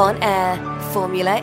on air, Formula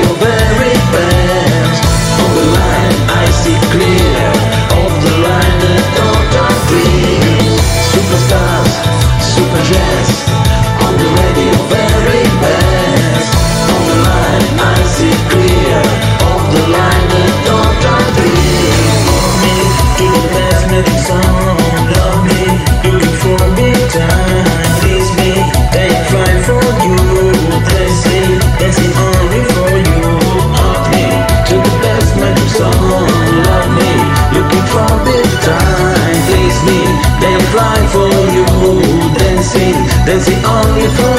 you. so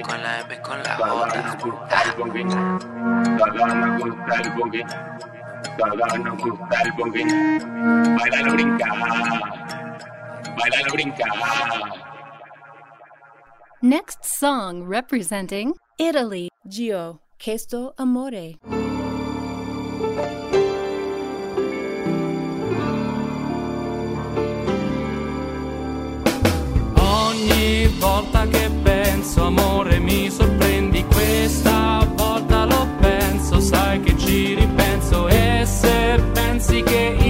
Con la M, con la J. Gusta el bongue. Gusta el bongue. Baila la brinca. Baila la brinca. Next song representing Italy, Giò, Questo Amore. volta che penso, amore mi sorprendi. Questa volta lo penso, sai che ci ripenso. E se pensi che io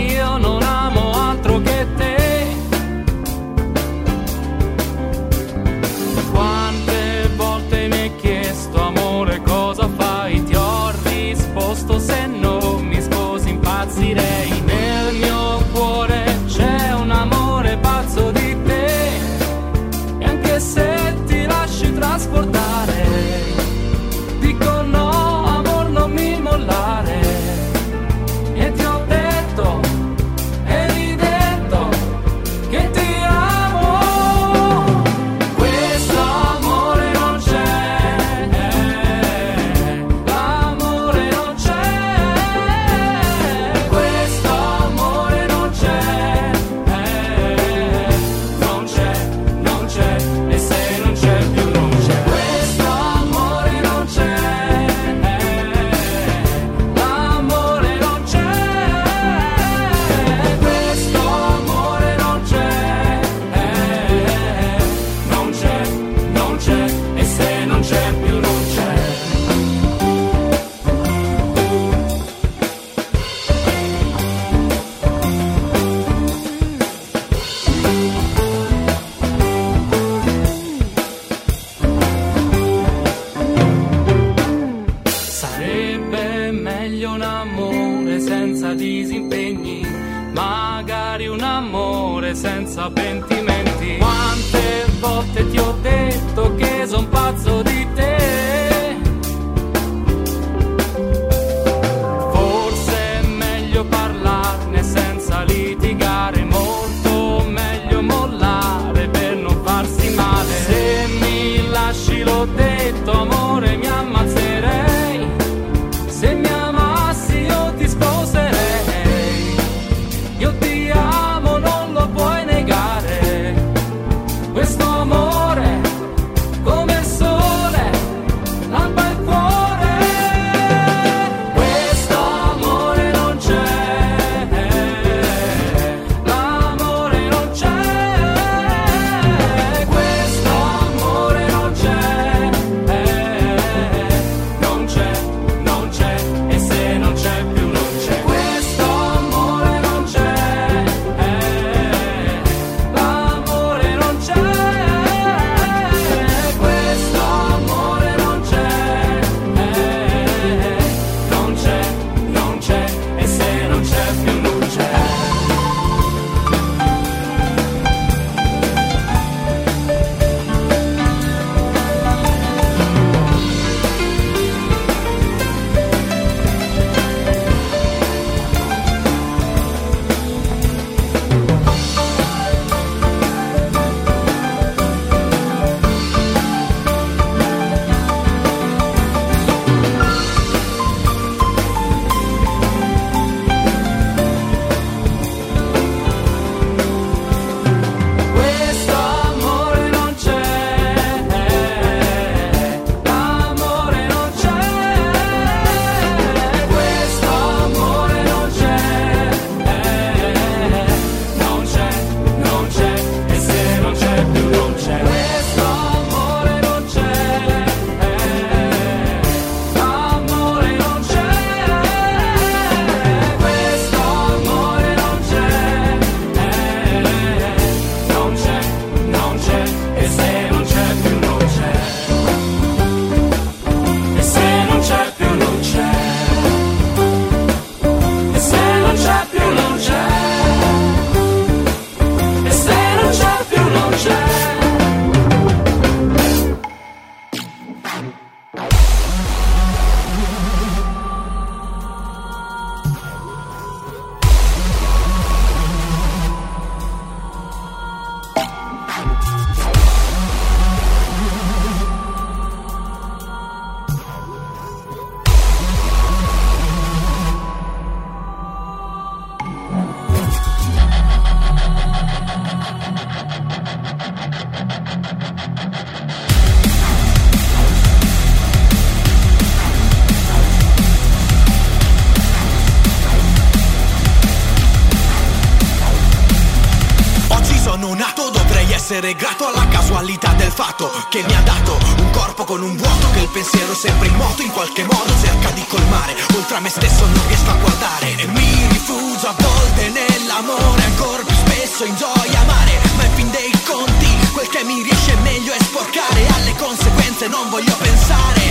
grato alla casualità del fatto che mi ha dato un corpo con un vuoto che il pensiero sempre in moto in qualche modo cerca di colmare, oltre a me stesso non riesco a guardare e mi rifugio a volte nell'amore, ancora più spesso in gioia amare, ma in fin dei conti quel che mi riesce meglio è sporcare, alle conseguenze non voglio pensare,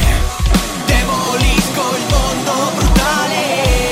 demolisco il mondo brutale.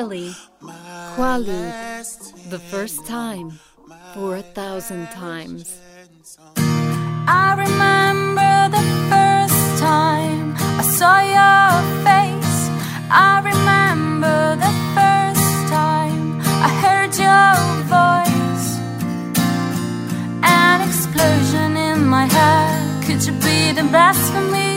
Italy, the first time for a thousand times. I remember the first time I saw your face. I remember the first time I heard your voice. An explosion in my head. Could you be the best for me?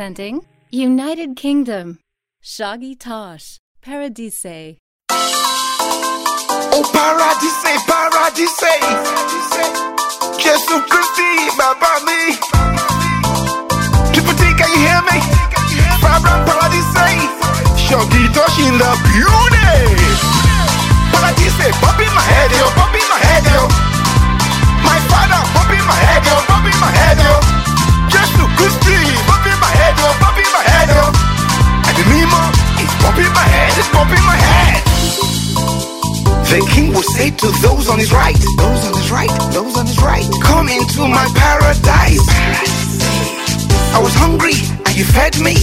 Song representing United Kingdom. Shoggy Tosh, Paradise. Oh, Paradise, Paradise. Jesus Christi, Baba me. Triple T, can you hear me? Vibrant Paradise. Shoggy Tosh in the beauty. Paradise, pop in my head, yo, pop in my head, yo. My father, pop in my head, yo, pop in my head, yo. Jesus Christi, pop in my head, yo, pop in my head, yo. And the Mimo is popping my head, it's popping my head. The king will say to those on his right, those on his right, those on his right, come into my paradise. I was hungry and you fed me.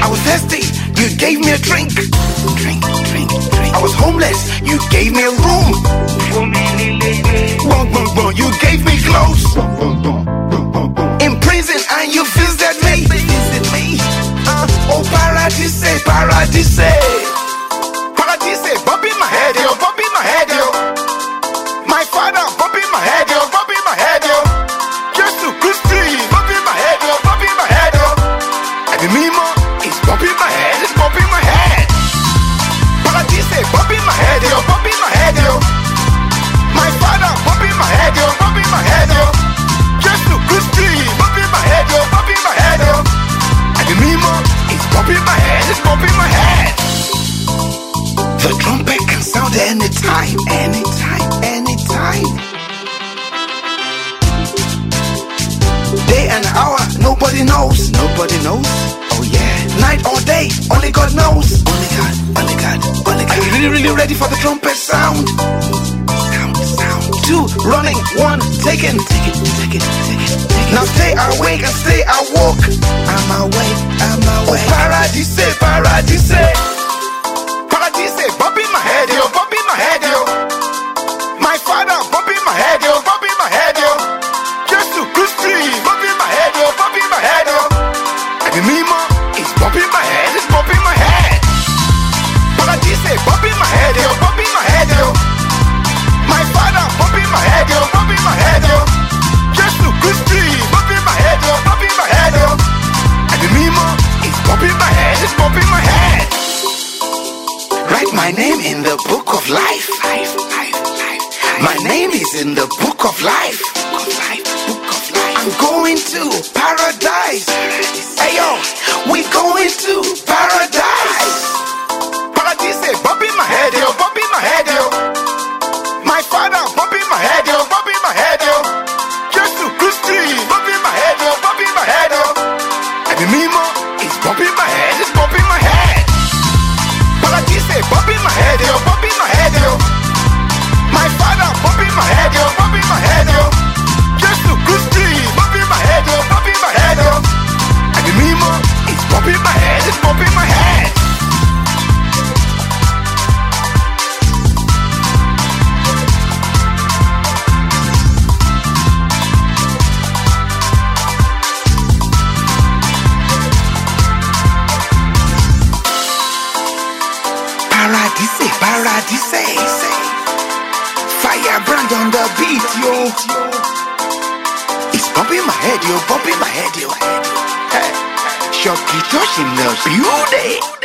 I was thirsty, you gave me a drink. Drink, drink, drink. I was homeless, you gave me a room. Bum, bum, bum. You gave me clothes. In prison and you visited me. Visit me. Uh, oh, paradise, paradise. Paradise, head, bumping my head. The trumpet can sound anytime, anytime, anytime. Day and hour, nobody knows, nobody knows. Oh yeah, night or day, only God knows. Only God, only God, only God. Are you really, really ready for the trumpet sound? Two running, one taken. Take it, take it, take it, take it. Now stay awake and stay awoke. I'm awake, I'm awake. Oh, paradise. Paradise, my name in the book of life. life, life, life. My name is in the book of life. Book of life, book of life. I'm going to paradise. Hey yo, we going to paradise. Paradise, yo. It's bumping my head, yo, bumping my head, yo. Hey, Shoggy Tosh in the beauty.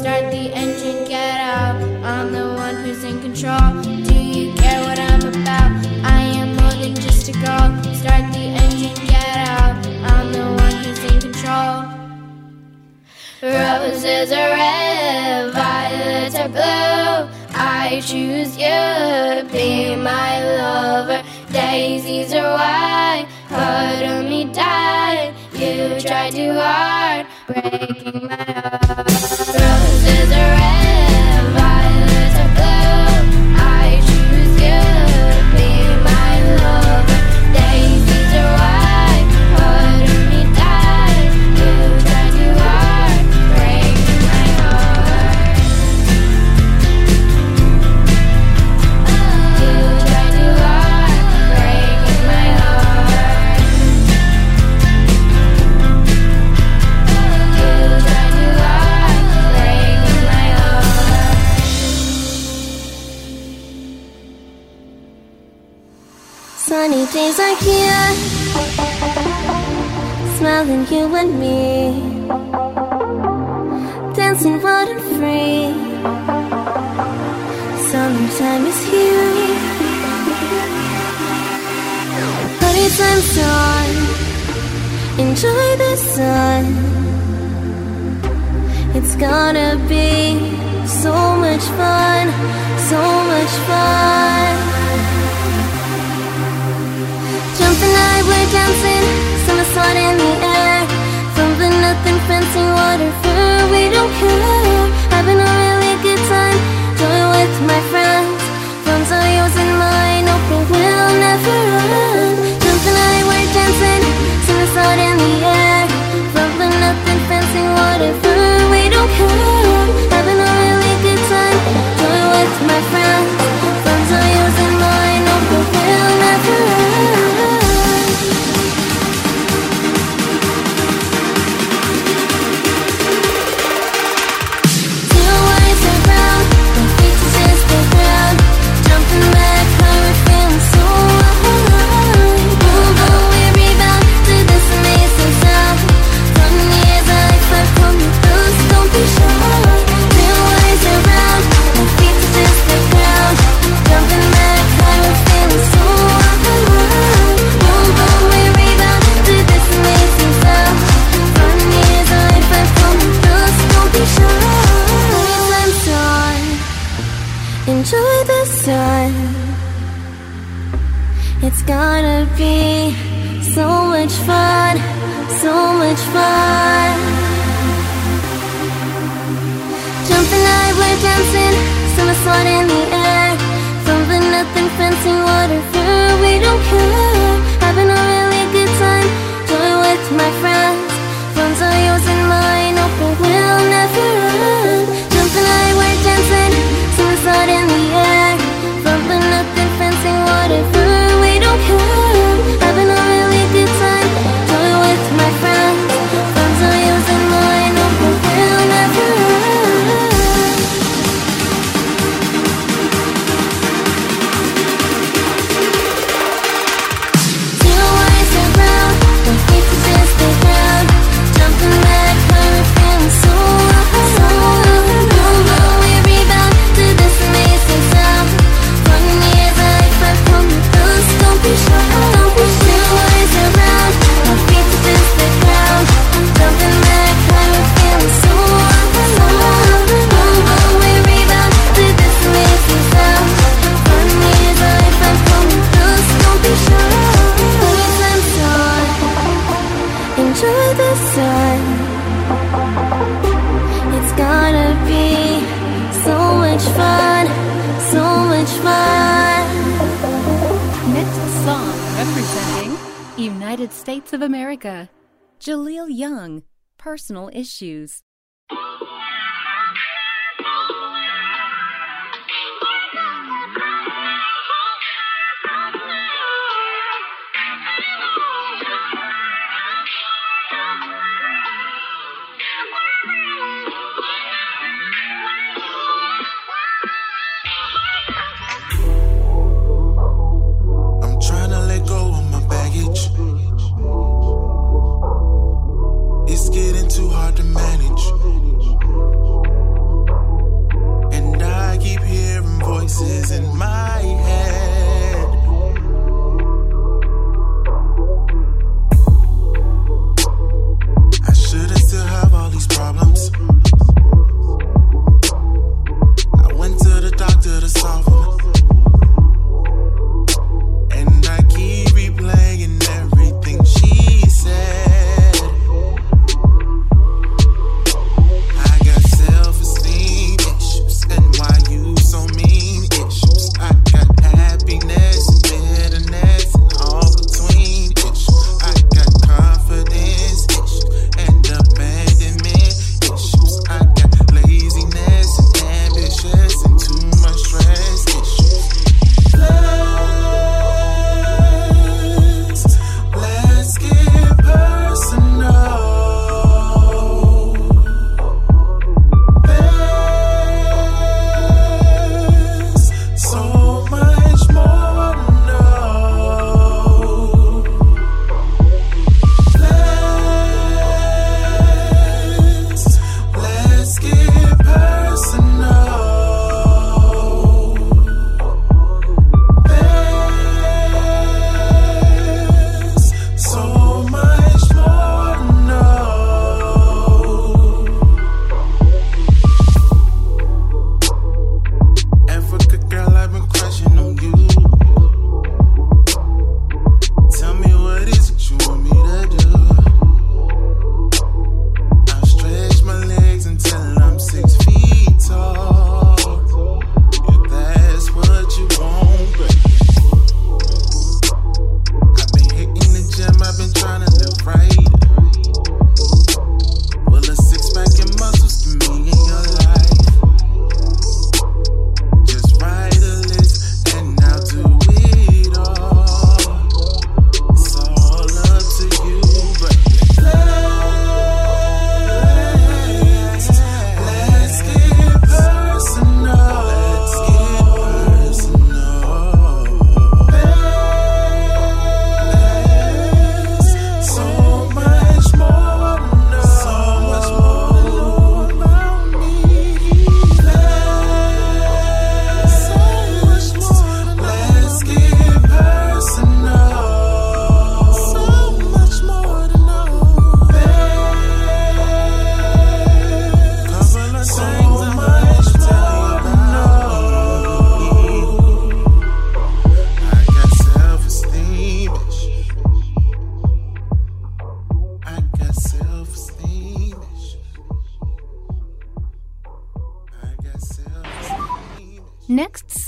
Start the engine, get out. I'm the one who's in control. Do you care what I'm about? I am more than just a girl. Start the engine, get out. I'm the one who's in control. Roses are red, violets are blue. I choose you to be my lover. Daisies are white, part of me died. You tried too hard, breaking my. Smiling you and me, dancing wild and free. Summertime is here, party time's on. Enjoy the sun. It's gonna be so much fun, so much fun. Jumping high, we're dancing, summer sun in the air. From the nothing fancy whatever, we don't care. Having a really good time, joy with my friends. Funds are yours and mine, open will never end. Jumping high, we're dancing, summer sun in the air. From the nothing fancy whatever, we don't care. Having a really good time, joy with my friends. Summer Personal Issues.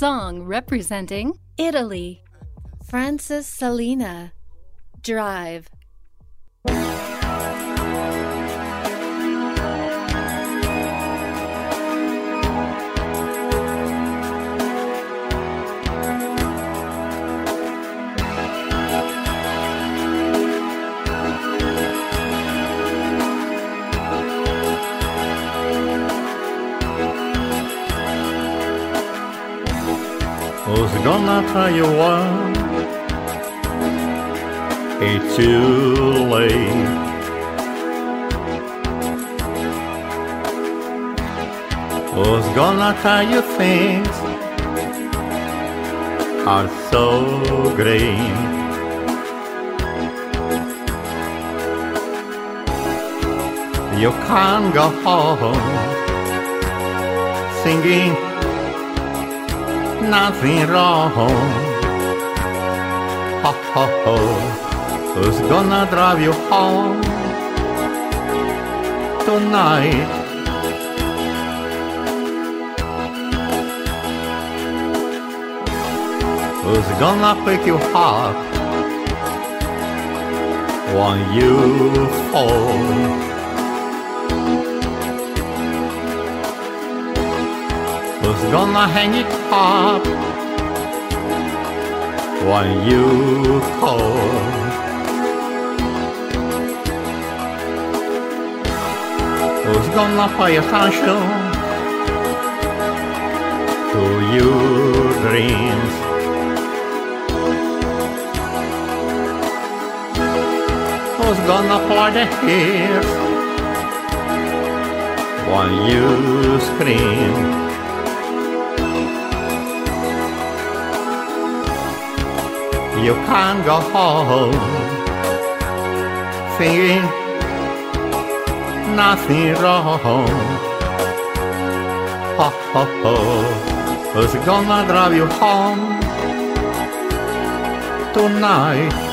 Song representing Italy. Francis Salina. Drive. Who's gonna tell you what? It's too late. Who's gonna tell you things are so great? You can't go home singing nothing wrong. Ho ho ho, who's gonna drive you home tonight? Who's gonna pick you up when you fall? Who's gonna hang it up when you call? Who's gonna pay attention to your dreams? Who's gonna play the hits when you scream? You can't go home thinking nothing wrong. Ho ho ho, who's gonna drive you home tonight?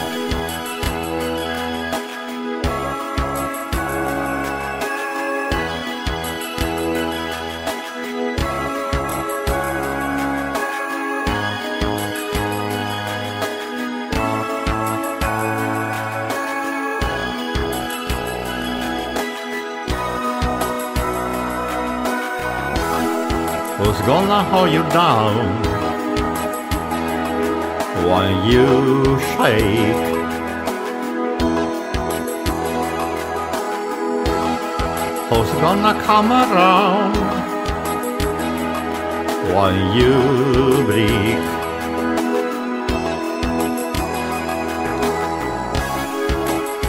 Hold you down when you shake? Who's gonna come around when you break?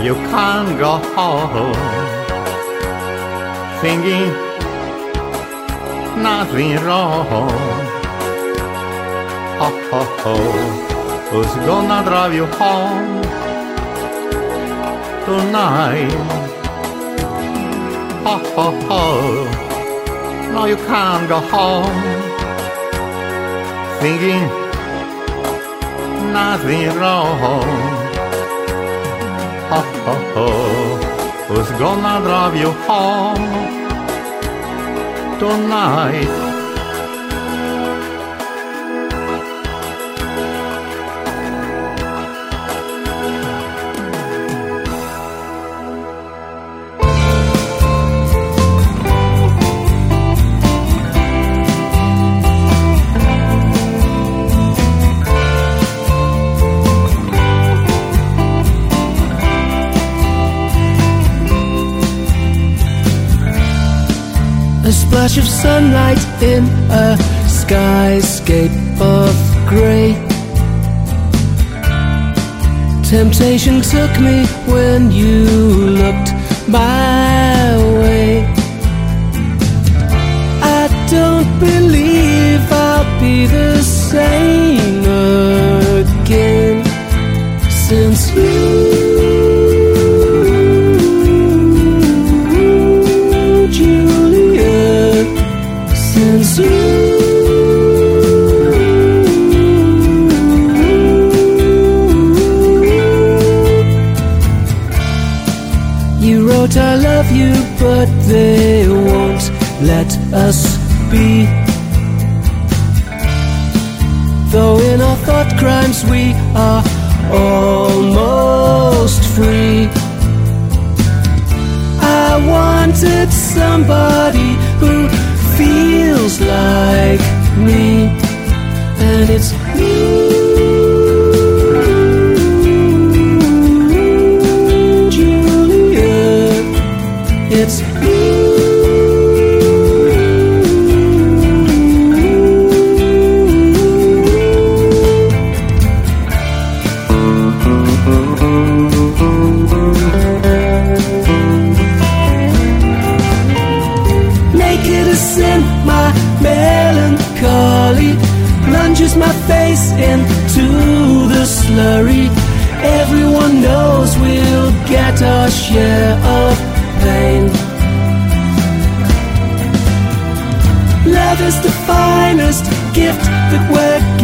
You can't go home thinking nothing wrong. Ho ho ho, who's gonna drive you home tonight? Ho ho ho, no you can't go home thinking nothing wrong. Ho ho ho, who's gonna drive you home? Tonight. A splash of sunlight in a skyscape of grey. Temptation took me when you looked my way. I don't believe I'll be the same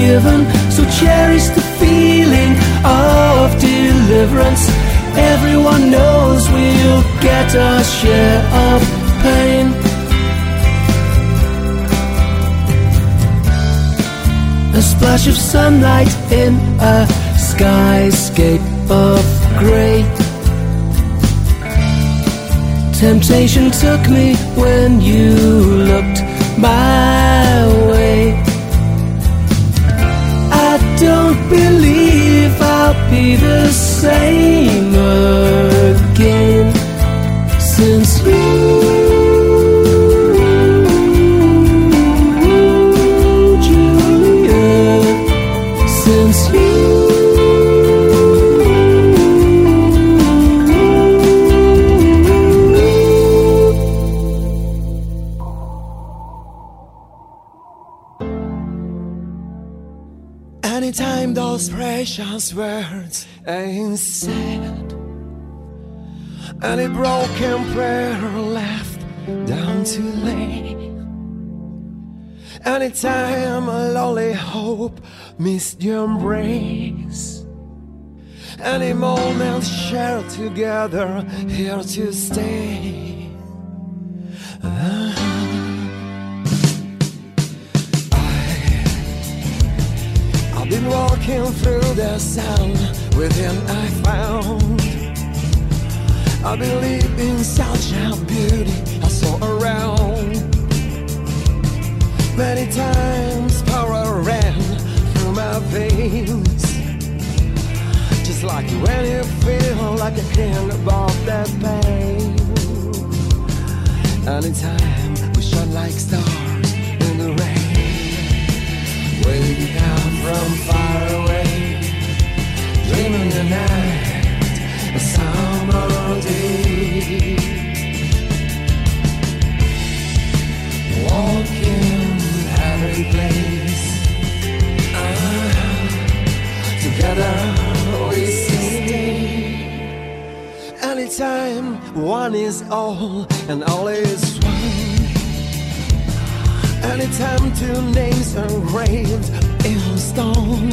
given, so cherish the feeling of deliverance. Everyone knows we'll get our share of pain. A splash of sunlight in a skyscape of grey. Temptation took me when you looked my be the same again since you, Anytime those precious words ain't said, any broken prayer left down to lay. Anytime a lonely hope missed your embrace. Any moment shared together here to stay. Walking through the sun within I found. I believe in such a beauty I saw around. Many times power ran through my veins. Just like when you feel like a king above that pain. Anytime we shine like stars in the rain. Way down from far away, dreaming the night, a summer day. Walking every place, ah, together we stay. Anytime one is all and all is one. Anytime two names are in stone.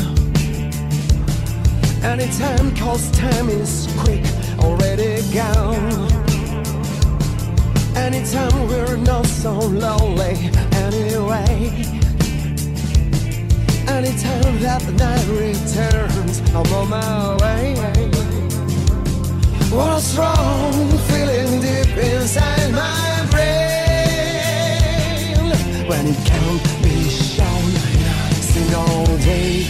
Anytime cause time is quick, already gone. Anytime we're not so lonely anyway. Anytime that the night returns, I'm on my way. What a strong feeling deep inside my brain when it can't day.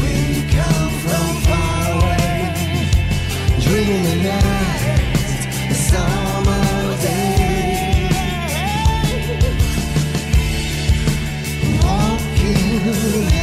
We come from far away, dreaming the night, a summer day. Walking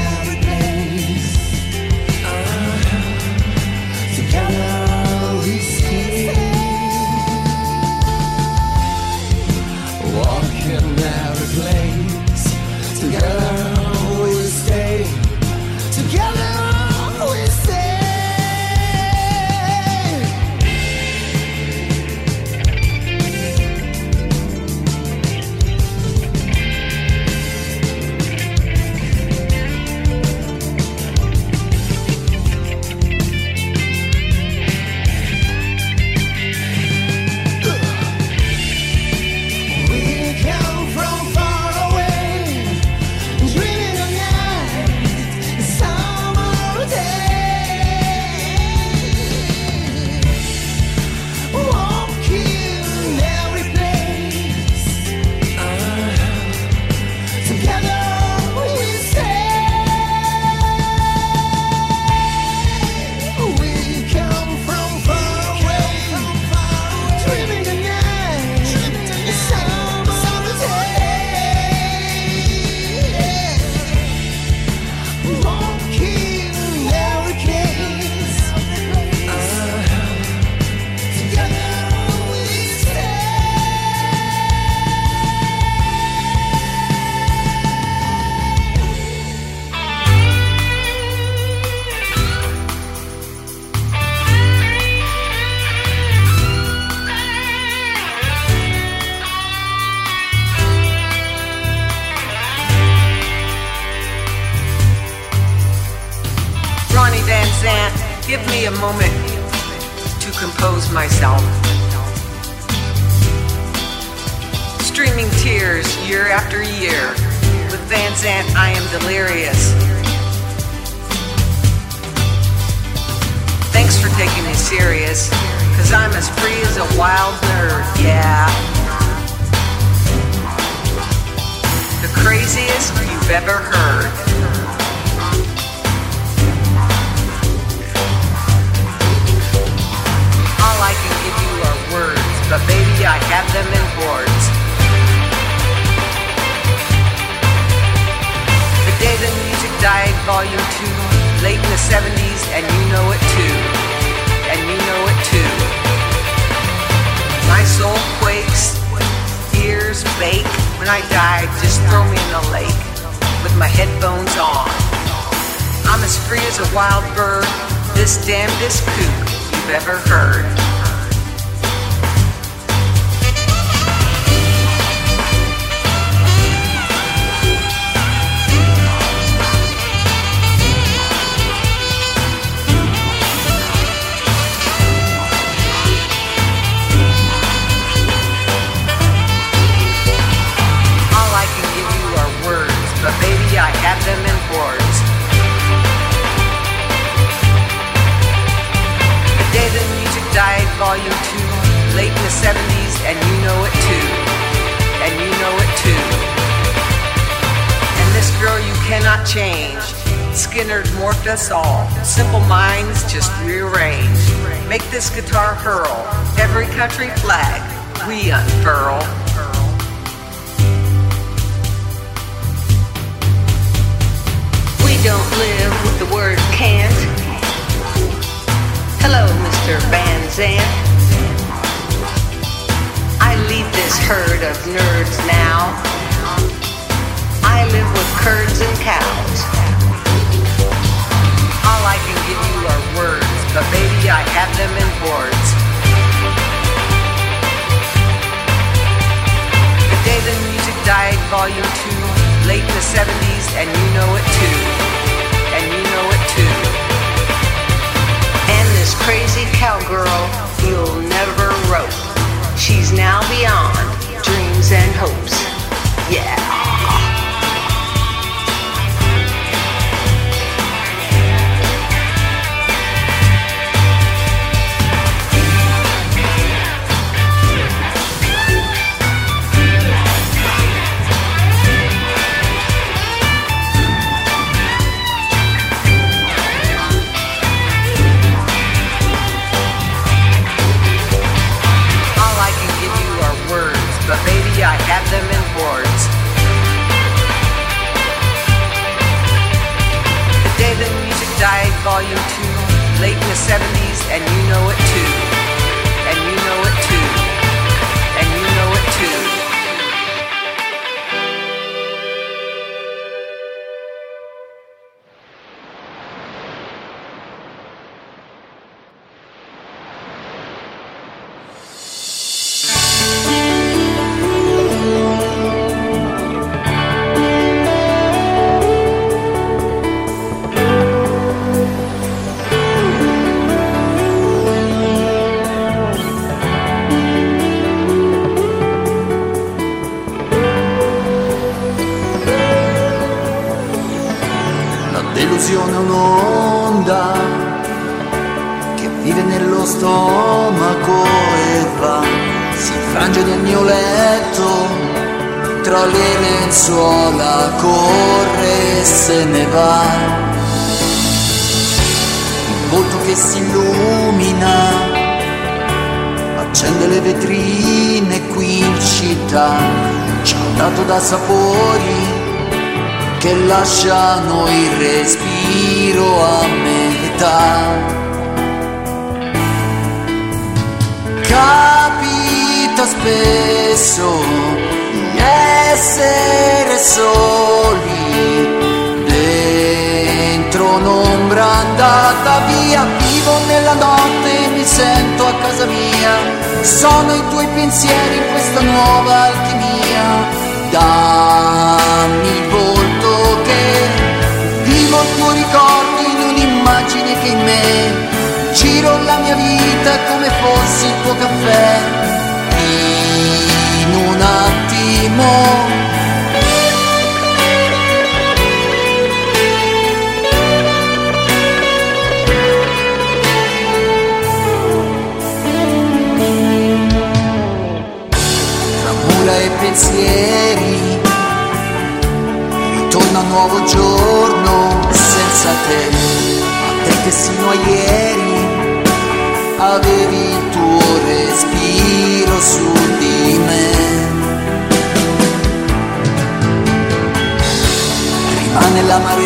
Rimane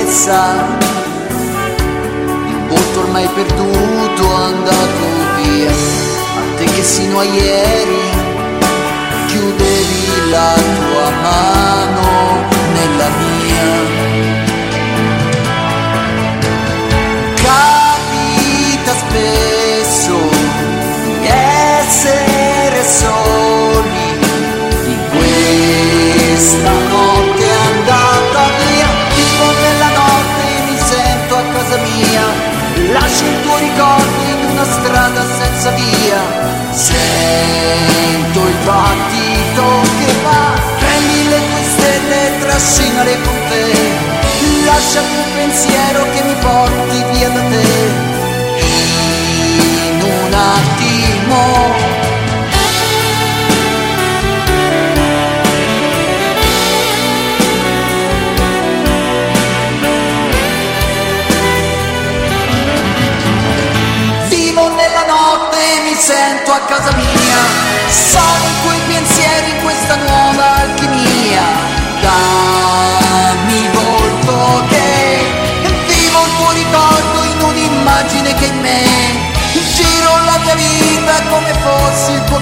l'amarezza Il volto ormai perduto andato via A te che sino a ieri chiudevi la tua mano nella mia. Capita spesso di essere soli di questa e trascinale con te. Lasciami un pensiero che mi porti via da te.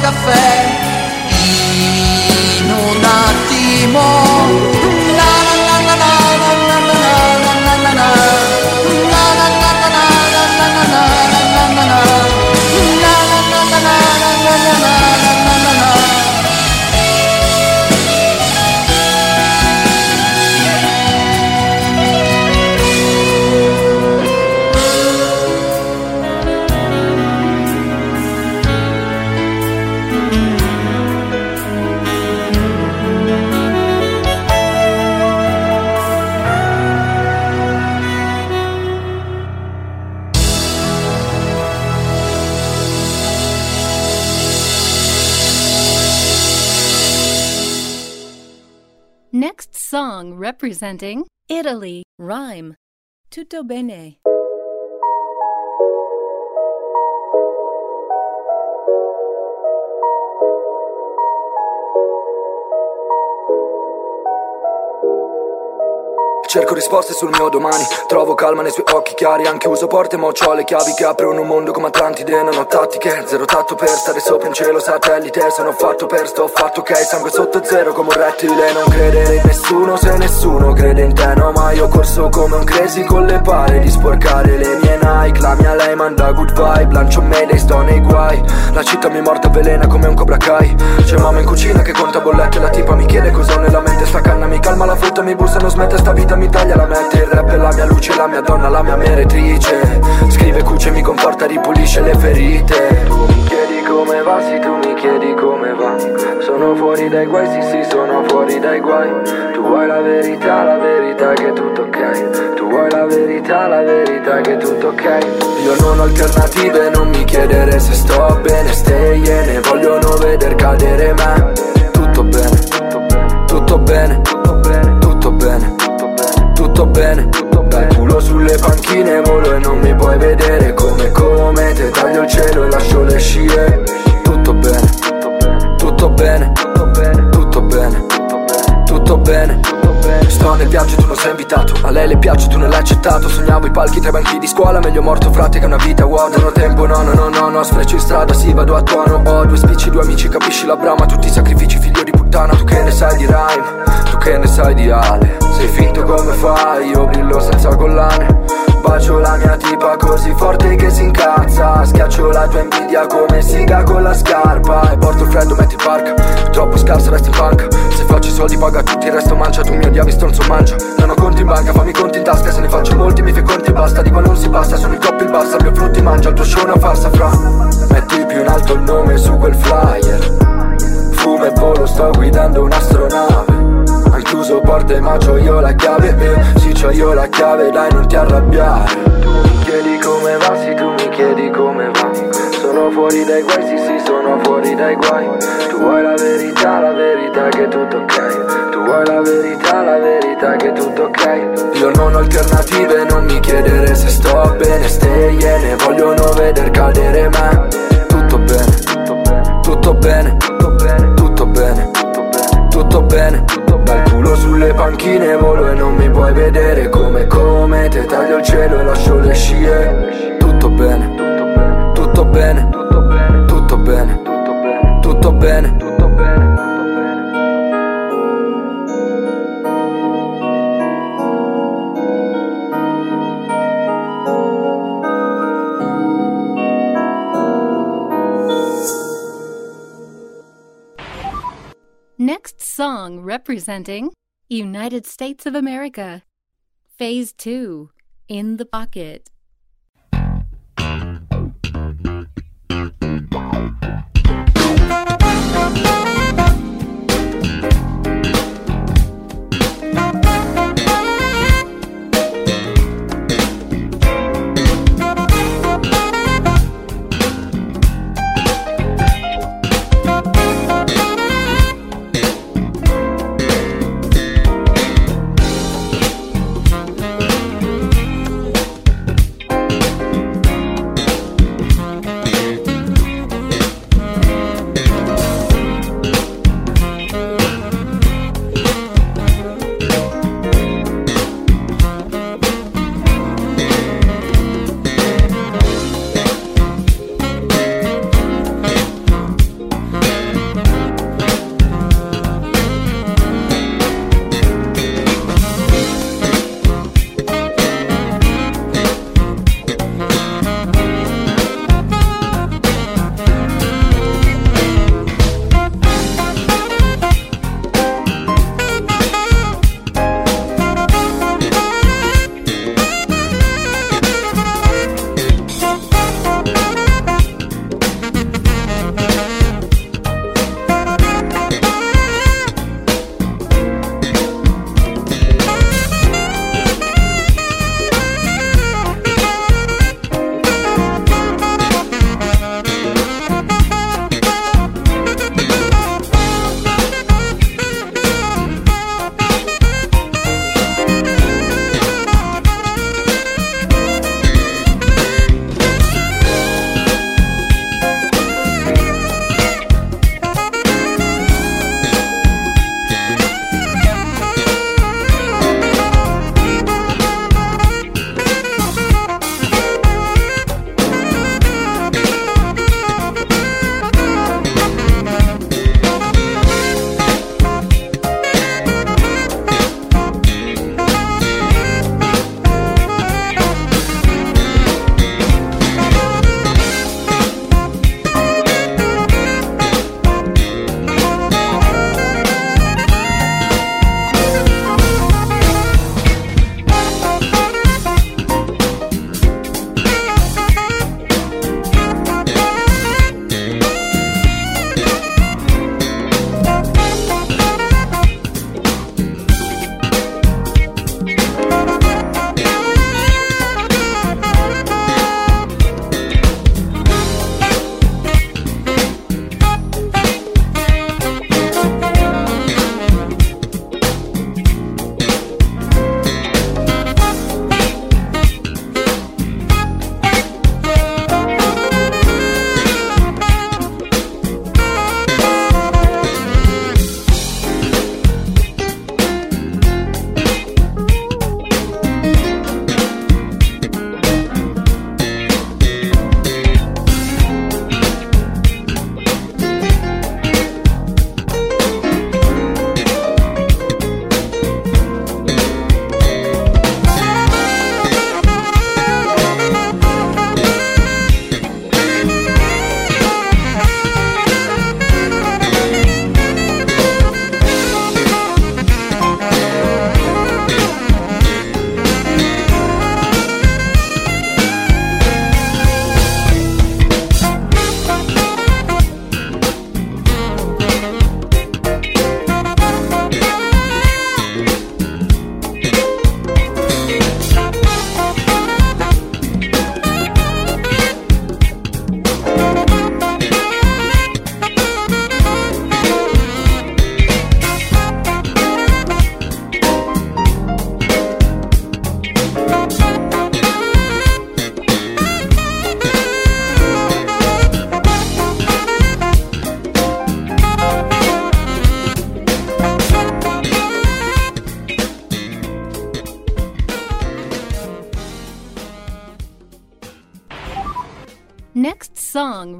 Caffè. In un attimo. Song representing Italy. Rhyme. Tutto bene. Cerco risposte sul mio domani. Trovo calma nei suoi occhi chiari Anche uso porte ma ho le chiavi che aprono un mondo come Atlantide Non ho tattiche, zero tatto per stare sopra in cielo satellite Sono fatto per sto fatto ok? Sangue sotto zero come un rettile Non credere in nessuno se nessuno crede in te No? Ma io corso come un crazy con le pare Di sporcare le mie Nike. La mia lei manda good vibe Lancio mayday, sto nei guai. La città mi morta velena come un Cobra Kai. C'è mamma in cucina che conta bollette La tipa mi chiede cosa ho nella mente. Sta canna mi calma la frutta mi bussa non smette Sta vita mi taglia la mente Il rap è la mia luce, la mia donna, la mia meretrice. Scrive cuce, mi conforta, ripulisce le ferite. Tu mi chiedi come va, sì tu mi chiedi come va. Sono fuori dai guai, sì sì sono fuori dai guai. Tu vuoi la verità, la verità che è tutto ok. Tu vuoi la verità, la verità che è tutto ok. Io non ho alternative, non mi chiedere se sto bene Stay ne vogliono veder cadere bene, tutto bene, tutto bene, tutto bene tutto bene. Dal culo sulle panchine volo e non mi puoi vedere. Come come te taglio il cielo e lascio le scie. Tutto bene, tutto bene, tutto bene, tutto bene. Sto nel viaggio tu non sei invitato. A lei le piace tu non l'hai accettato. Sognavo i palchi tra i banchi di scuola Meglio morto frate che una vita. Vuota Non ho tempo no no no no no Sfreccio in strada sì vado a tuono. Ho due spicci due amici capisci la brama. Tutti i sacrifici figlio di puttana. Tu che ne sai di rhyme? Tu che ne sai di Ale Sei finto come fai Io brillo senza collane. Bacio la mia tipa così forte che si incazza. Schiaccio la tua invidia come siga con la scarpa. E porto il freddo, metti il park. Troppo scarso, resta in banca. Se faccio i soldi paga tutti, il resto mancia Tu mi odiavi, stronzo mangia. Non ho conti in banca, fammi conti in tasca. Se ne faccio molti, mi fai conti basta. Di qua non si passa, sono il top il basta mio frutti mangia, il tuo show è una farsa fra. Metti più in alto il nome su quel flyer. Fumo e volo, sto guidando un'astronave chiuso porte ma c'ho io la chiave. Eh, Sì c'ho io la chiave dai non ti arrabbiare. Tu mi chiedi come va, sì tu mi chiedi come va. Sono fuori dai guai, sì sì sono fuori dai guai. Tu vuoi la verità, la verità che è tutto ok. Tu vuoi la verità, la verità che è tutto ok. Io non ho alternative, non mi chiedere se sto bene. Ste iene vogliono veder cadere me Tutto bene, tutto bene, tutto bene, tutto bene, tutto bene Culo sulle panchine volo e non mi puoi vedere. Come come te taglio il cielo e lascio le scie. Tutto bene, tutto bene, tutto bene, tutto bene, tutto bene, tutto bene song representing United States of America. Phaze II In the Pocket.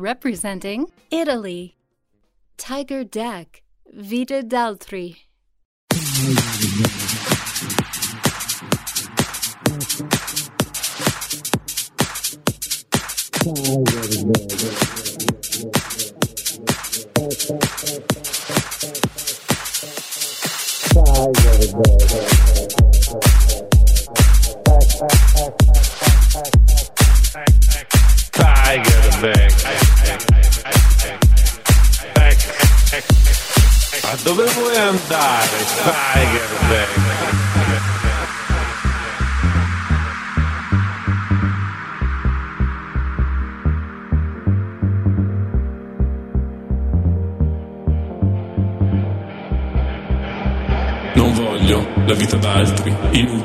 representing Italy. Tiger Dek, Vita D'altri. Oh, I get it.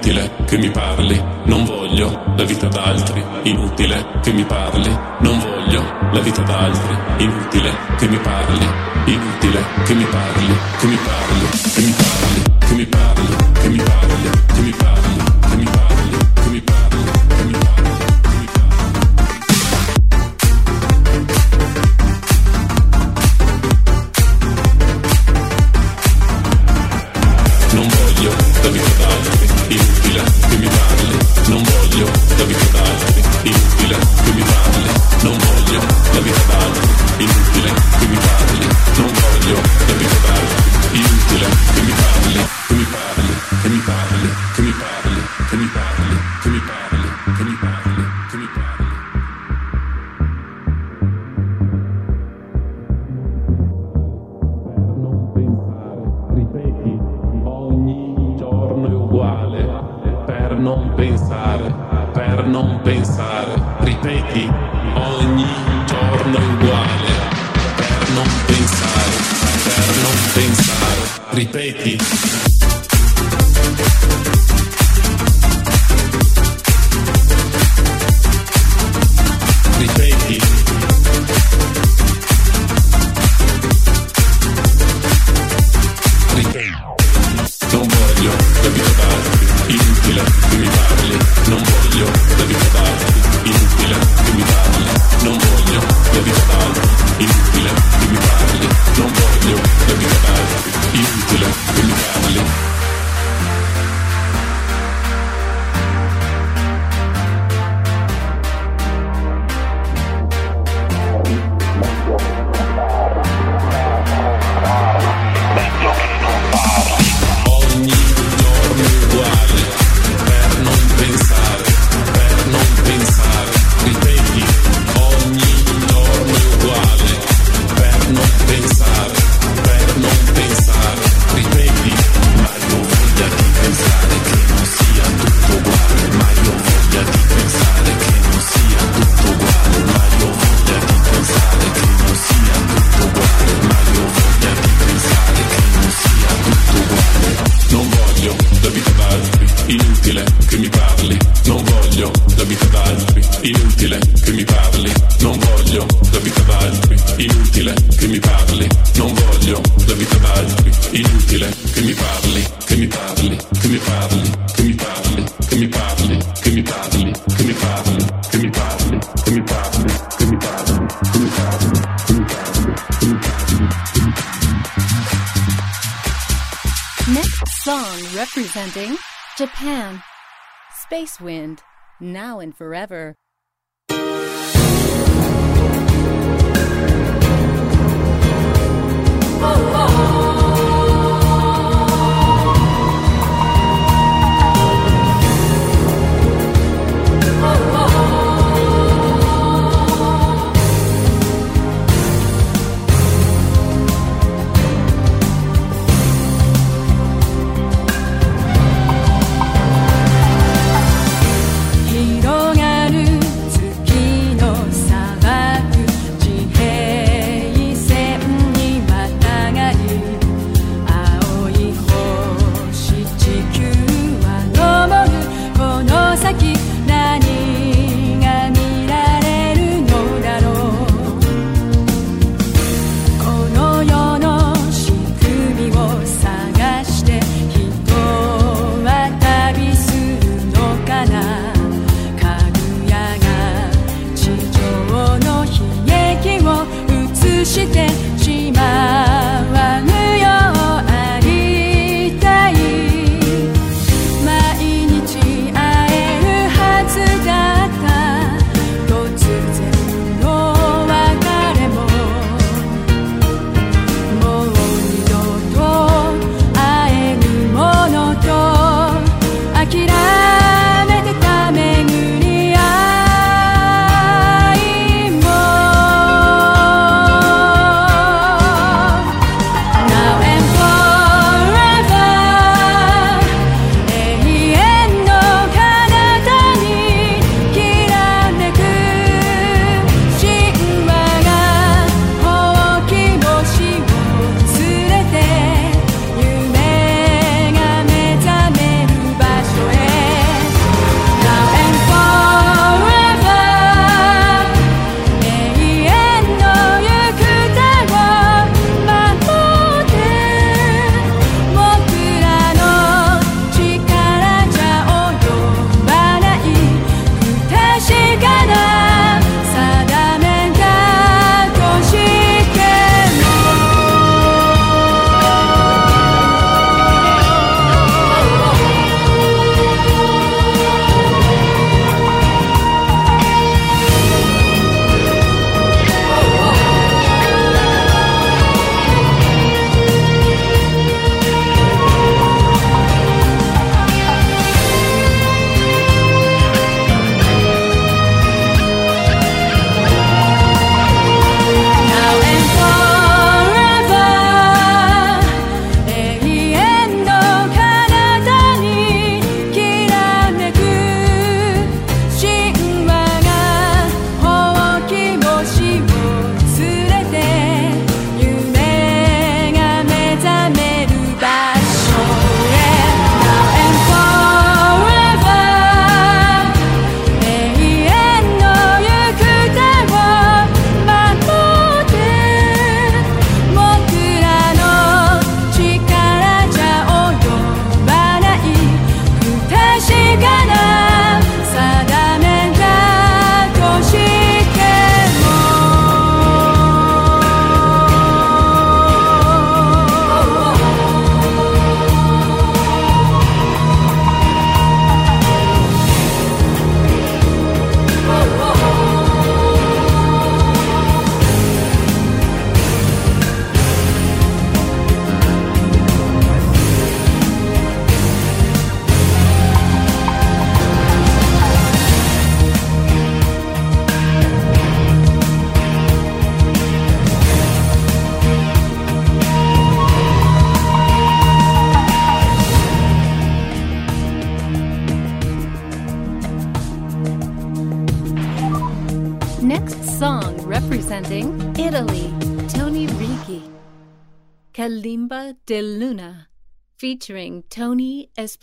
Inutile che mi parli, non voglio la vita d'altri. Inutile che mi parli, non voglio la vita d'altri. Inutile che mi parli, inutile che mi parli, che mi parli, che mi parli, che mi parli.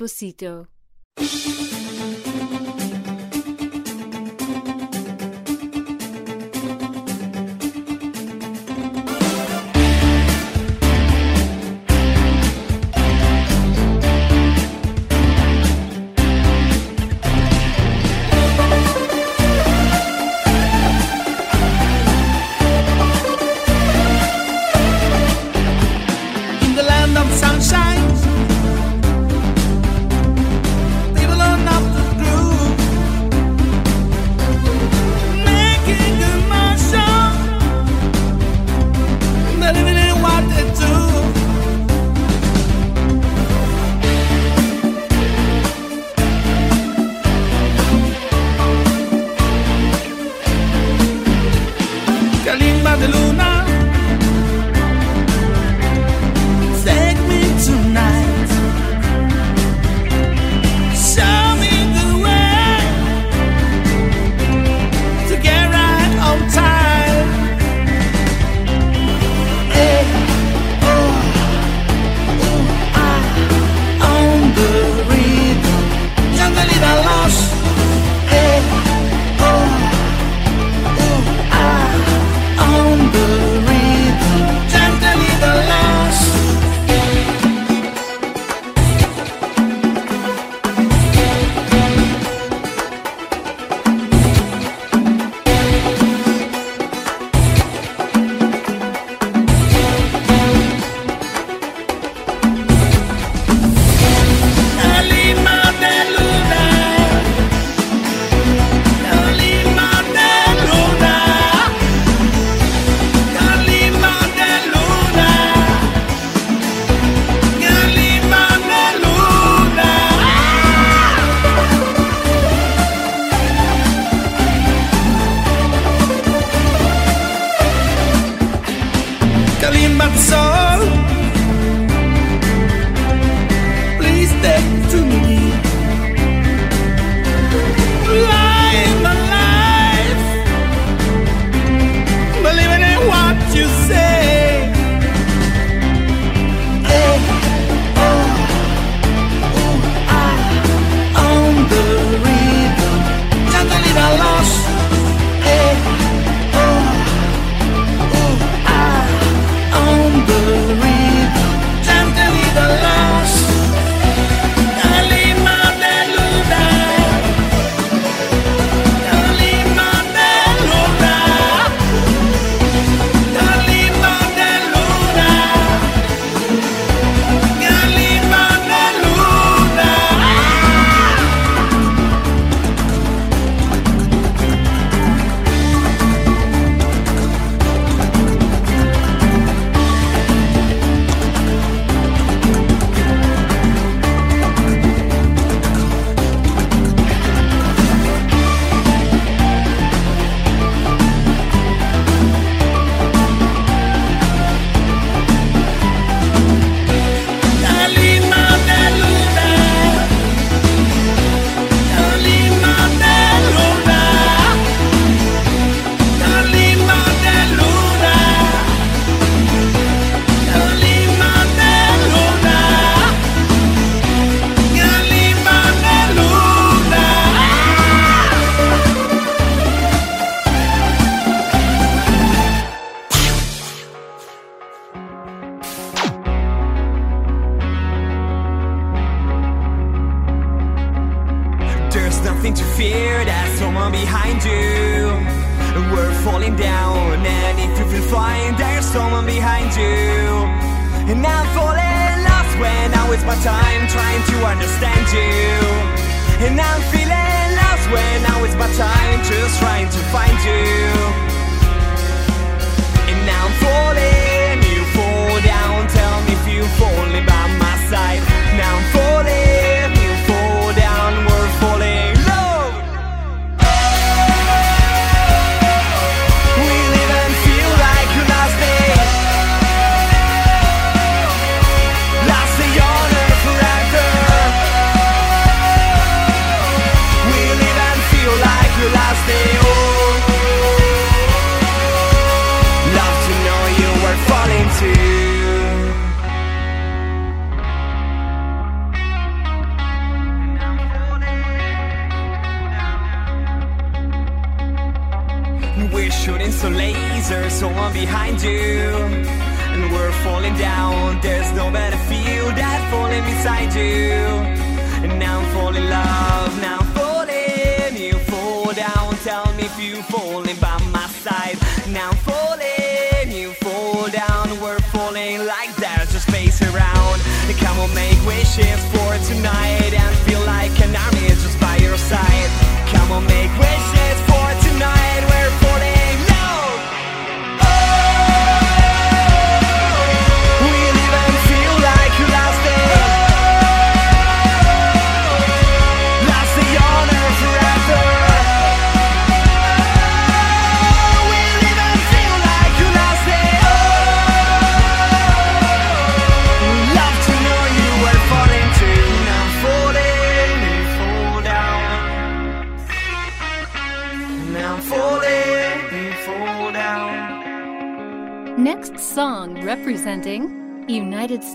Despacito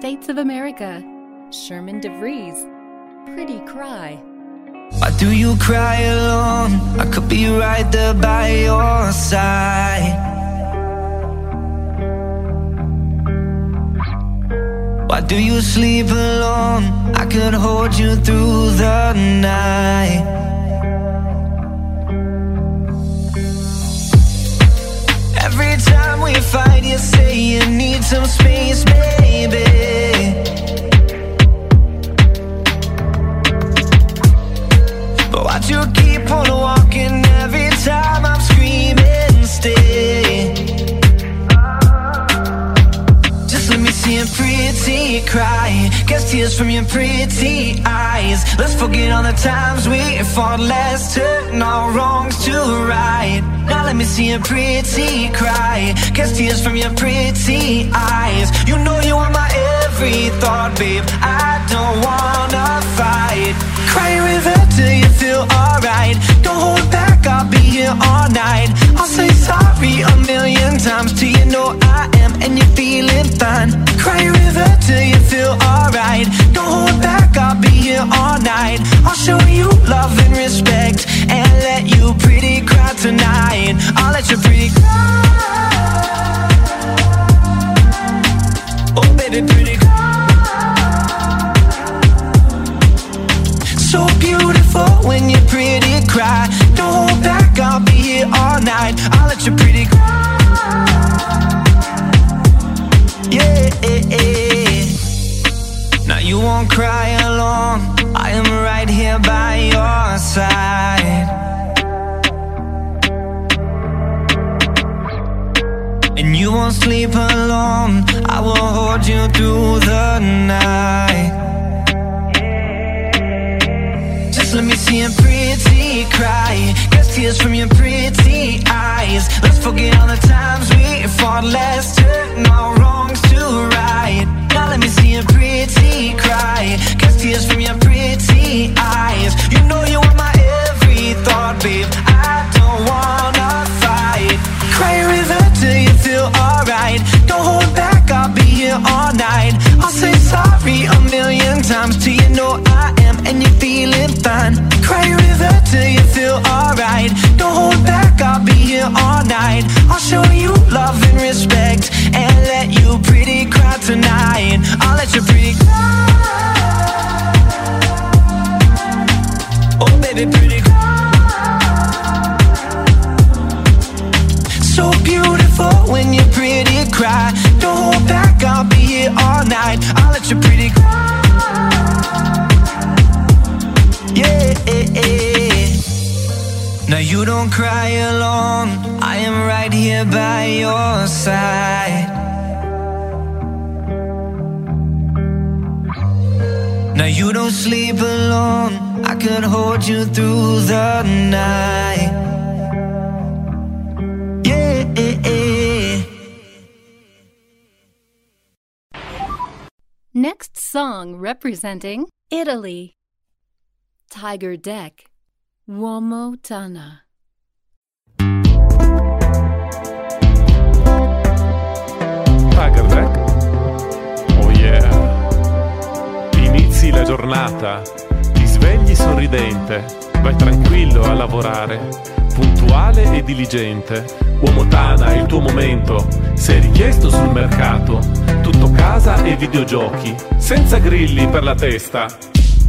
States of America. Sherman DeVries. Pretty Cry. Why do you cry alone? I could be right there by your side. Why do you sleep alone? I could hold you through the night. We fight, you say you need some space, baby. But why'd you keep on walking every time I'm screaming, stay? Just let me see a pretty cry. Guess tears from your pretty eyes. Let's forget all the times we fought. Let's turn our wrongs to right. Now let me see a pretty cry. Guess tears from your pretty eyes. You know you are my every thought, babe. I don't wanna fight. Cry river till you feel alright. Don't hold back, I'll be here all night. I'll say sorry a million times till you know I am and you're feeling fine. Cry a river till you feel alright. Don't hold back, I'll be here all night. I'll show you love and respect and let you pretty cry tonight. I'll let you pretty cry. Oh, baby, pretty cry. So beautiful when you pretty cry. Don't hold back, I'll be here all night. I'll let you pretty cry. Yeah. Eh, eh. Now you won't cry alone. I am right here by your side. And you won't sleep alone. I will hold you through the night. Just let me see a pretty cry. Tears from your pretty eyes. Let's forget all the times we fought. Let's turn our wrongs to right. Now let me see a pretty cry. Guess tears from your pretty eyes. You know you are my every thought, babe. I don't wanna fight. Cry a river till you feel alright. Don't hold back, I'll be here all night. I'll say sorry a million times till you know I am and you're feeling fine. Cry river till you feel alright. Don't hold back, I'll be here all night. I'll show you love and respect and let you pretty cry tonight. I'll let you pretty cry. Oh, baby, pretty cry. So beautiful when you pretty cry. Don't hold back, I'll be here all night. I'll let you pretty cry. Yeah. Now you don't cry alone. I am right here by your side. Now you don't sleep alone. I could hold you through the night. Next song representing Italy. Tiger Deck. Uomo Tana. Tiger Deck. Oh yeah. Inizi la giornata, ti svegli sorridente, vai tranquillo a lavorare, puntuale e diligente. Uomo Tana, il tuo momento, sei richiesto sul mercato. Tutto casa e videogiochi, senza grilli per la testa.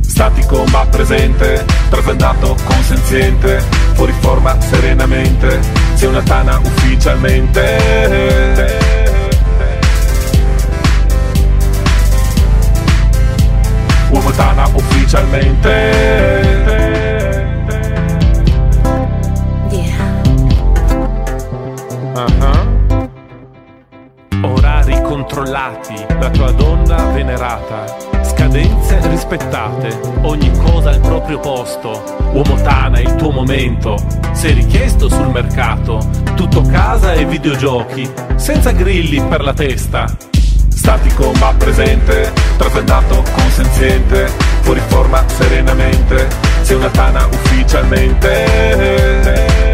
Statico ma presente, trasandato consenziente, fuori forma serenamente, sei una Tana ufficialmente. Uomo Tana ufficialmente. Controllati, la tua donna venerata, scadenze rispettate, ogni cosa al proprio posto. Uomo Tana, il tuo momento, sei richiesto sul mercato, tutto casa e videogiochi, senza grilli per la testa. Statico ma presente, trasandato consenziente, fuori forma serenamente, sei una Tana ufficialmente.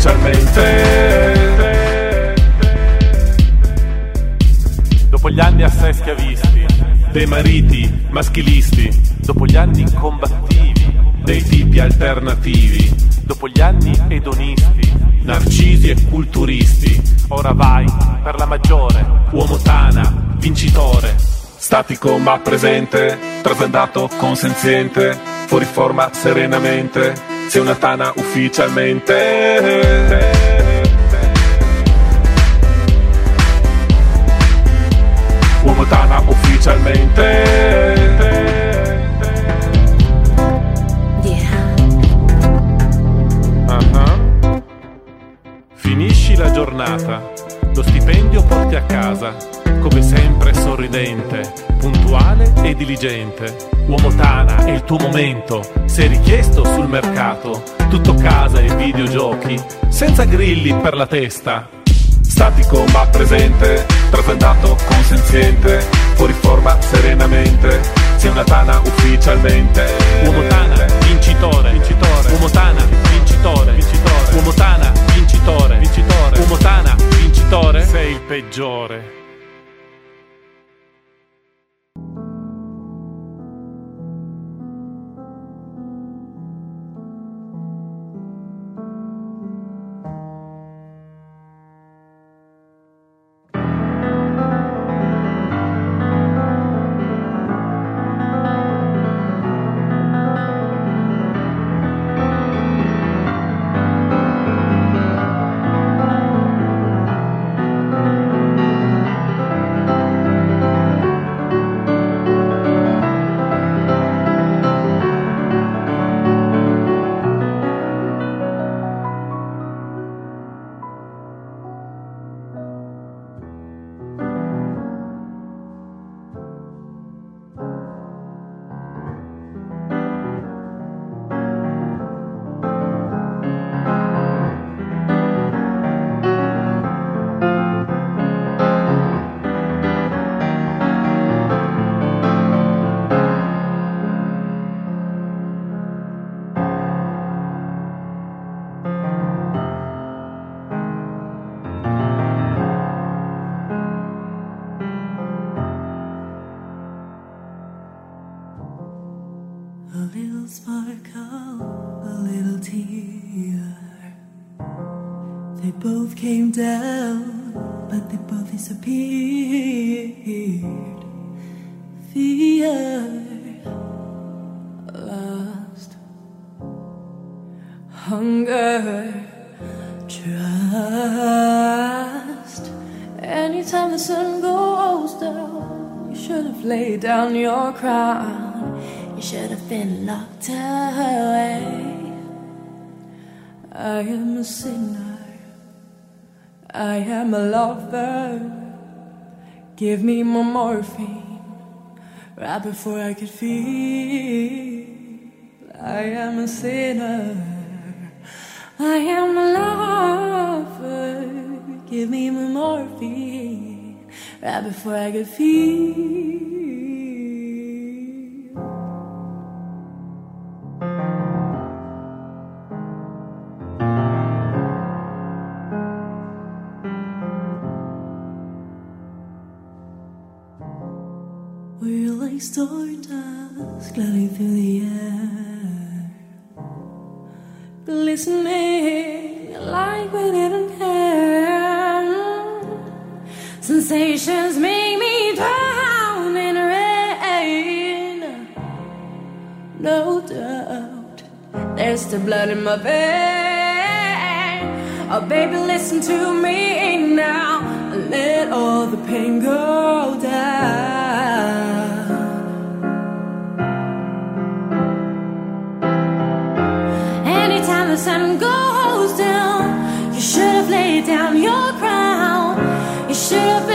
Ufficialmente. Dopo gli anni assai schiavisti, dei mariti maschilisti, dopo gli anni combattivi, dei tipi alternativi, dopo gli anni edonisti, narcisi e culturisti, ora vai per la maggiore, uomo Tana, vincitore. Statico ma presente, trasandato consenziente, fuori forma serenamente, sei una Tana ufficialmente. Uomo Tana ufficialmente. La giornata, lo stipendio porti a casa, come sempre sorridente, puntuale e diligente. Uomo Tana è il tuo momento, sei richiesto sul mercato, tutto casa e videogiochi, senza grilli per la testa. Statico ma presente, trasandato consenziente, fuori forma serenamente, sei una Tana ufficialmente. Uomo Tana, vincitore, vincitore. Uomo Tana, vincitore, vincitore. Uomo Tana, vincitore, vincitore. Uomo Tana, vincitore. Sei il peggiore. Give me more morphine right before I could feel. I am a sinner. I am a lover. Give me more morphine right before I could feel. listening like we didn't care. Sensations make me drown in rain. No doubt, there's the blood in my vein. Oh, baby, listen to me now. Let all the pain go down. sun goes down, you should have laid down your crown. You should have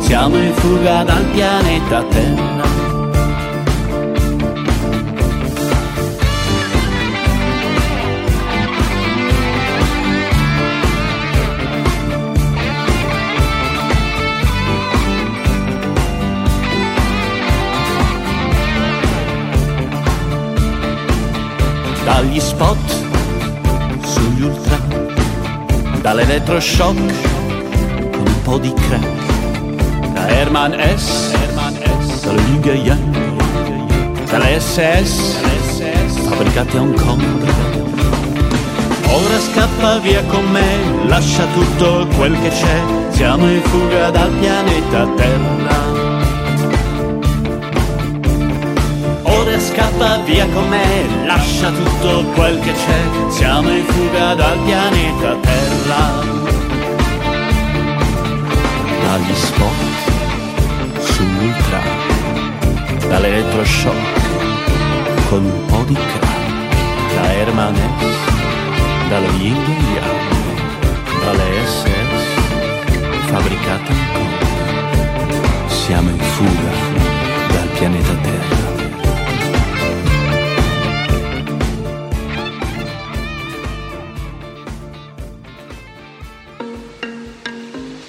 siamo in fuga dal pianeta Terra. Dagli spot sugli ultra, dall'elettroshock un po' di crack Hermann S. Hermann S. Dal Liga Young. Dall'SS. Fabbricati a Hong Kong. Ora scappa via con me, lascia tutto quel che c'è. Siamo in fuga dal pianeta Terra. Ora scappa via con me, lascia tutto quel che c'è, siamo in fuga dal pianeta Terra. Dagli spot dall'elettroshock, con un po' di crack, da Herman S, dalla Ying Yang, dalle SS, fabbricate Siamo in fuga dal pianeta Terra.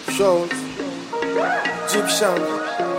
Shows, Jeep Sound.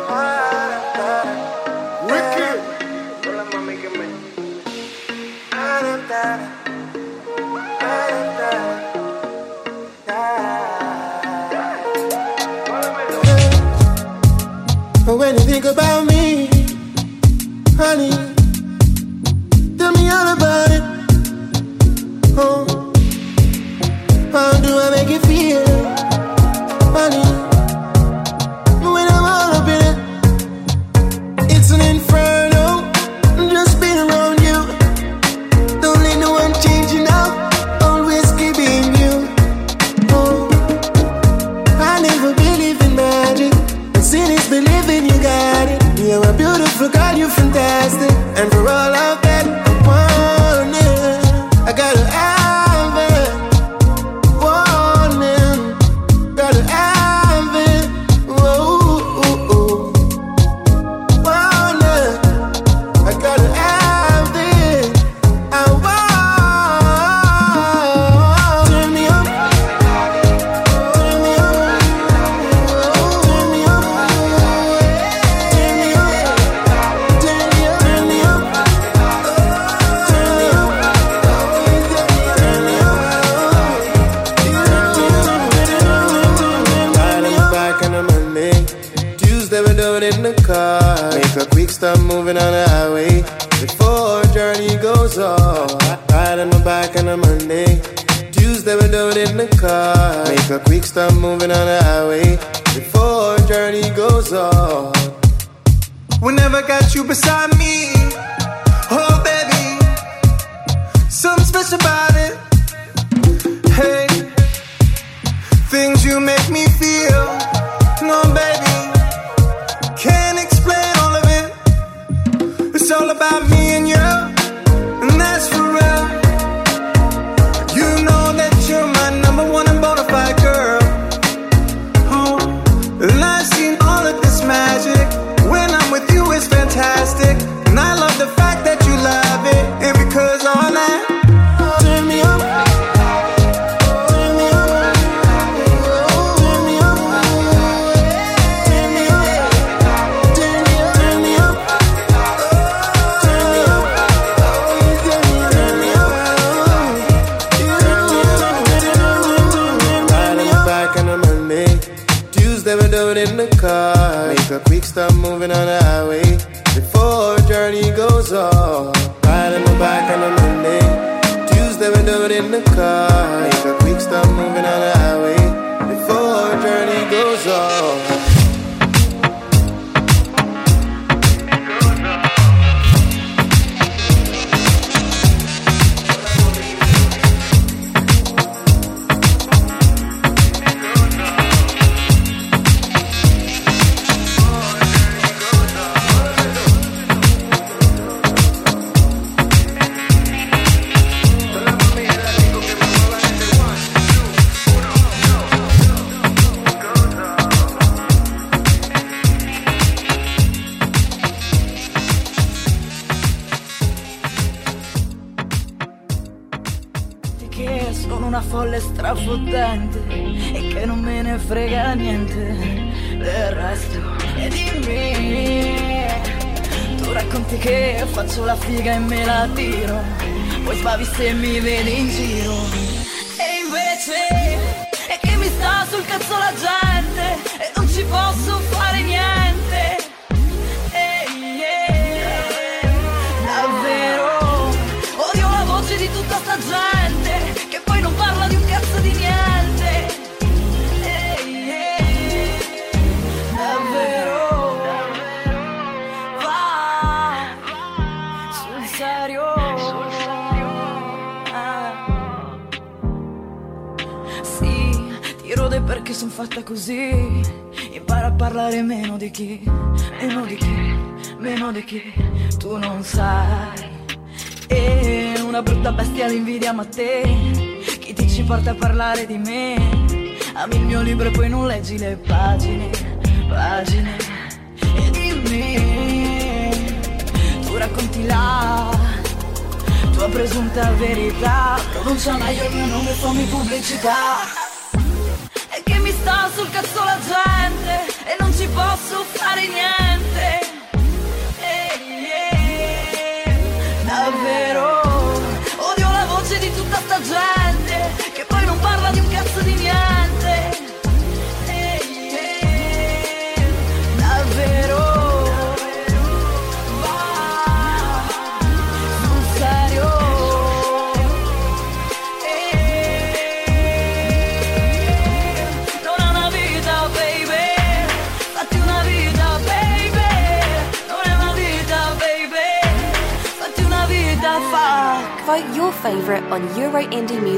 you know